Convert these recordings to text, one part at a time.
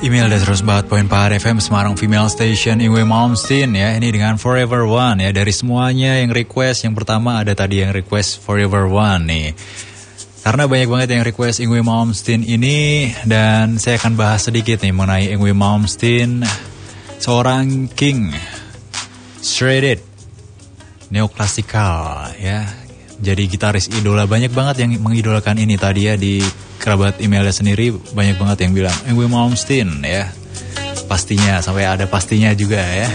Email dan terus banget poin par FM Semarang Female Station Ingwe Malmsteen ya. Ini dengan Forever One ya Dari semuanya yang request. Yang pertama ada tadi yang request Forever One nih. Karena banyak banget yang request Ingwe Malmsteen ini Dan saya akan bahas sedikit nih Mengenai Ingwe Malmsteen Seorang king Shredded Neoklasikal ya Jadi gitaris idola. Banyak banget yang mengidolakan ini tadi ya Di kerabat emailnya sendiri banyak banget yang bilang Ingwe Malmsteen ya. Pastinya sampai ada pastinya juga ya.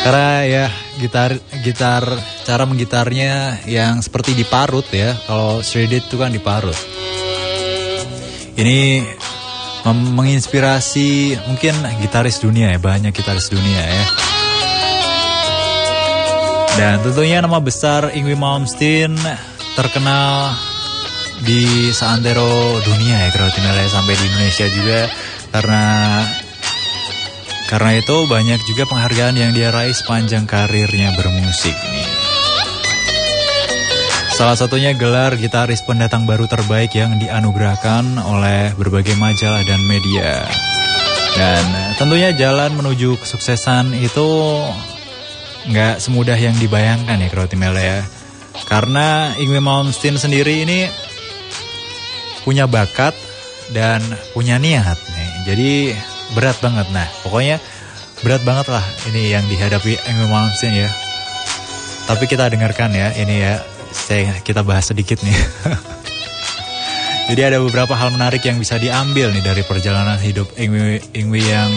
Karena ya gitar gitar cara menggitarnya yang seperti diparut ya. Kalau shredded itu kan diparut. Ini menginspirasi mungkin gitaris dunia ya banyak gitaris dunia ya dan tentunya nama besar Ingwe Malmsteen terkenal di seantero dunia ya Krautimelaya sampai di Indonesia juga karena karena itu banyak juga penghargaan yang dia raih sepanjang karirnya bermusik nih. Salah satunya gelar gitaris pendatang baru terbaik yang dianugerahkan oleh berbagai majalah dan media. Dan tentunya jalan menuju kesuksesan itu nggak semudah yang dibayangkan ya Krautimelaya. Karena Ingwe Malmsteen sendiri ini punya bakat dan punya niat nih. Jadi berat banget nah. Pokoknya berat banget lah ini yang dihadapi Angry Malmsteen ya. Tapi kita dengarkan ya ini ya. Saya kita bahas sedikit nih. Jadi ada beberapa hal menarik yang bisa diambil nih dari perjalanan hidup Ingwi, yang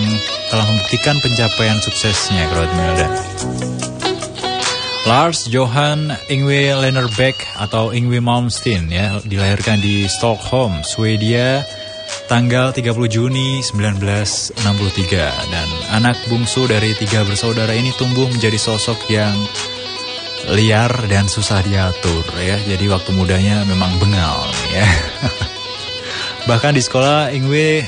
telah membuktikan pencapaian suksesnya kalau ada. Lars Johan Ingwe Lenerbeck atau Ingwe Malmsteen ya dilahirkan di Stockholm, Swedia tanggal 30 Juni 1963 dan anak bungsu dari tiga bersaudara ini tumbuh menjadi sosok yang liar dan susah diatur ya. Jadi waktu mudanya memang bengal ya. Bahkan di sekolah Ingwe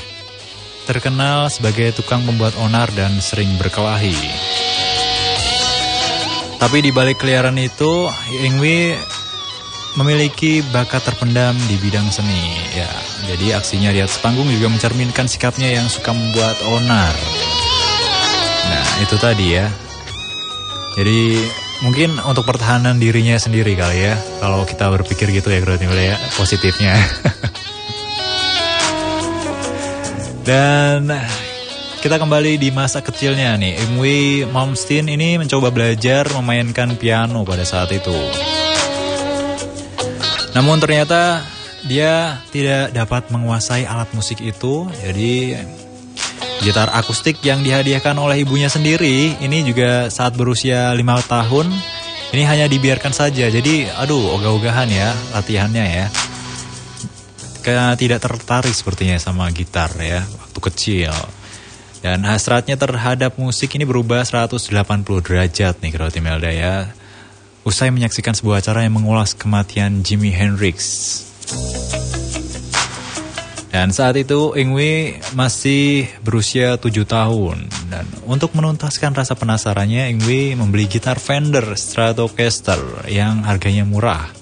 terkenal sebagai tukang membuat onar dan sering berkelahi. Tapi di balik keliaran itu, Ingwi memiliki bakat terpendam di bidang seni. Ya, jadi aksinya di atas panggung juga mencerminkan sikapnya yang suka membuat onar. Nah, itu tadi ya. Jadi mungkin untuk pertahanan dirinya sendiri kali ya. Kalau kita berpikir gitu ya, berarti ya positifnya. Dan kita kembali di masa kecilnya nih. Imwi Malmsteen ini mencoba belajar memainkan piano pada saat itu. Namun ternyata dia tidak dapat menguasai alat musik itu. Jadi gitar akustik yang dihadiahkan oleh ibunya sendiri ini juga saat berusia lima tahun ini hanya dibiarkan saja. Jadi aduh ogah-ogahan ya latihannya ya. Karena tidak tertarik sepertinya sama gitar ya waktu kecil. Dan hasratnya terhadap musik ini berubah 180 derajat nih kalau Melda ya. Usai menyaksikan sebuah acara yang mengulas kematian Jimi Hendrix. Dan saat itu Ingwi masih berusia 7 tahun. Dan untuk menuntaskan rasa penasarannya, Ingwi membeli gitar Fender Stratocaster yang harganya murah.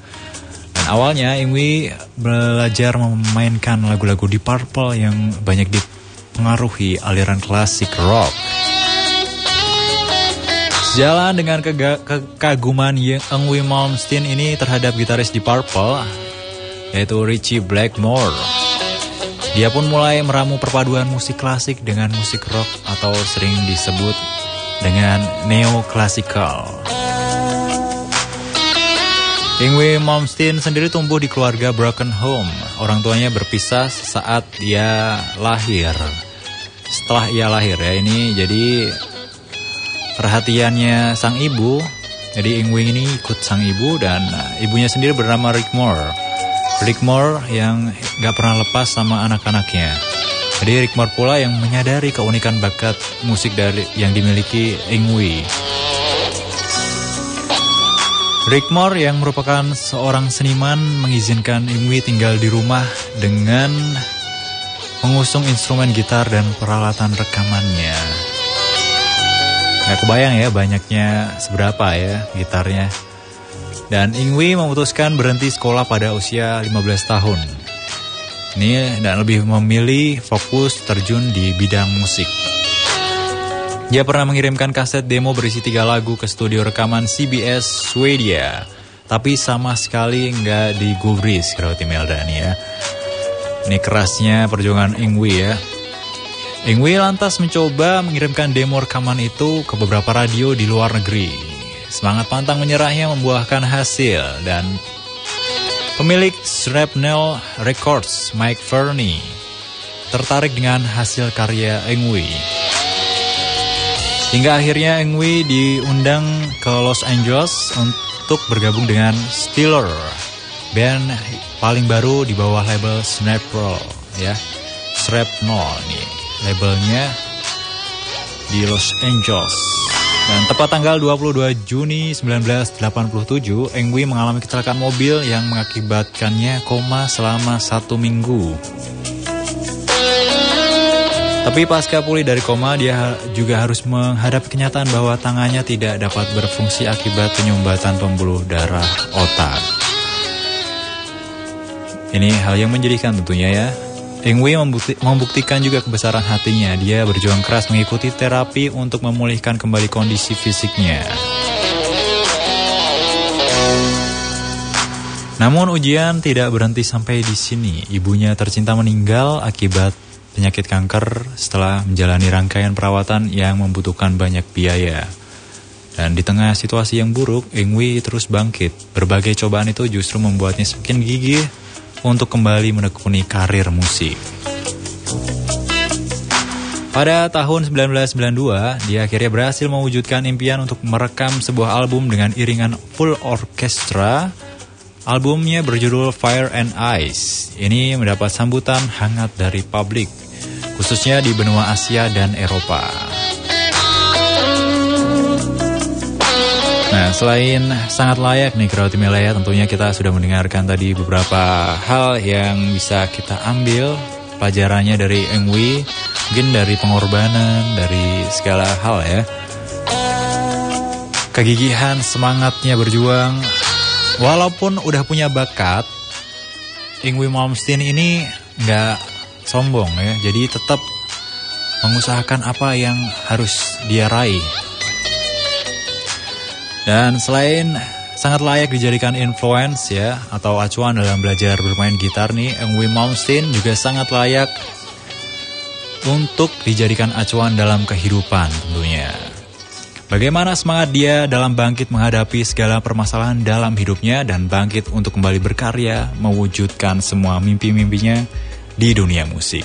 Dan awalnya Ingwi belajar memainkan lagu-lagu di Purple yang banyak di mempengaruhi aliran klasik rock. Sejalan dengan kekaguman Engwi Malmsteen ini terhadap gitaris di Purple, yaitu Richie Blackmore. Dia pun mulai meramu perpaduan musik klasik dengan musik rock atau sering disebut dengan neo-classical. Ingwe Malmsteen sendiri tumbuh di keluarga broken home. Orang tuanya berpisah saat dia lahir. Setelah ia lahir ya ini jadi perhatiannya sang ibu. Jadi Ingwe ini ikut sang ibu dan ibunya sendiri bernama Rick Moore. Rick Moore yang gak pernah lepas sama anak-anaknya. Jadi Rick Moore pula yang menyadari keunikan bakat musik dari yang dimiliki Ingwe. Rick Moore yang merupakan seorang seniman mengizinkan Ingwi tinggal di rumah dengan mengusung instrumen gitar dan peralatan rekamannya. Gak kebayang ya banyaknya seberapa ya gitarnya. Dan Ingwi memutuskan berhenti sekolah pada usia 15 tahun. Ini dan lebih memilih fokus terjun di bidang musik. Dia pernah mengirimkan kaset demo berisi tiga lagu ke studio rekaman CBS Swedia. Tapi sama sekali nggak digubris kalau tim Meldani ya. Ini kerasnya perjuangan Ingwi ya. Ingwi lantas mencoba mengirimkan demo rekaman itu ke beberapa radio di luar negeri. Semangat pantang menyerahnya membuahkan hasil dan Pemilik Shrapnel Records, Mike Fernie, tertarik dengan hasil karya Engwi. Hingga akhirnya Engwi diundang ke Los Angeles untuk bergabung dengan Steeler, band paling baru di bawah label Snapple, ya. Shrapnel nih, labelnya di Los Angeles. Dan tepat tanggal 22 Juni 1987, Engwi mengalami kecelakaan mobil yang mengakibatkannya koma selama satu minggu. Tapi pasca pulih dari koma, dia juga harus menghadapi kenyataan bahwa tangannya tidak dapat berfungsi akibat penyumbatan pembuluh darah otak. Ini hal yang menjadikan tentunya ya. Ingwi membuktikan juga kebesaran hatinya. Dia berjuang keras mengikuti terapi untuk memulihkan kembali kondisi fisiknya. Namun ujian tidak berhenti sampai di sini. Ibunya tercinta meninggal akibat penyakit kanker setelah menjalani rangkaian perawatan yang membutuhkan banyak biaya. Dan di tengah situasi yang buruk, Ingwi terus bangkit. Berbagai cobaan itu justru membuatnya semakin gigih untuk kembali menekuni karir musik. Pada tahun 1992, dia akhirnya berhasil mewujudkan impian untuk merekam sebuah album dengan iringan full orkestra. Albumnya berjudul Fire and Ice. Ini mendapat sambutan hangat dari publik, khususnya di benua Asia dan Eropa. Nah, selain sangat layak nih Crowd Himalaya, tentunya kita sudah mendengarkan tadi beberapa hal yang bisa kita ambil pelajarannya dari Engwi, mungkin dari pengorbanan, dari segala hal ya. Kegigihan, semangatnya berjuang, walaupun udah punya bakat, Ingwi Malmsteen ini nggak sombong ya, jadi tetap mengusahakan apa yang harus dia raih dan selain sangat layak dijadikan influence ya atau acuan dalam belajar bermain gitar nih, Engwi Malmsteen juga sangat layak untuk dijadikan acuan dalam kehidupan tentunya. Bagaimana semangat dia dalam bangkit menghadapi segala permasalahan dalam hidupnya dan bangkit untuk kembali berkarya, mewujudkan semua mimpi-mimpinya di dunia musik.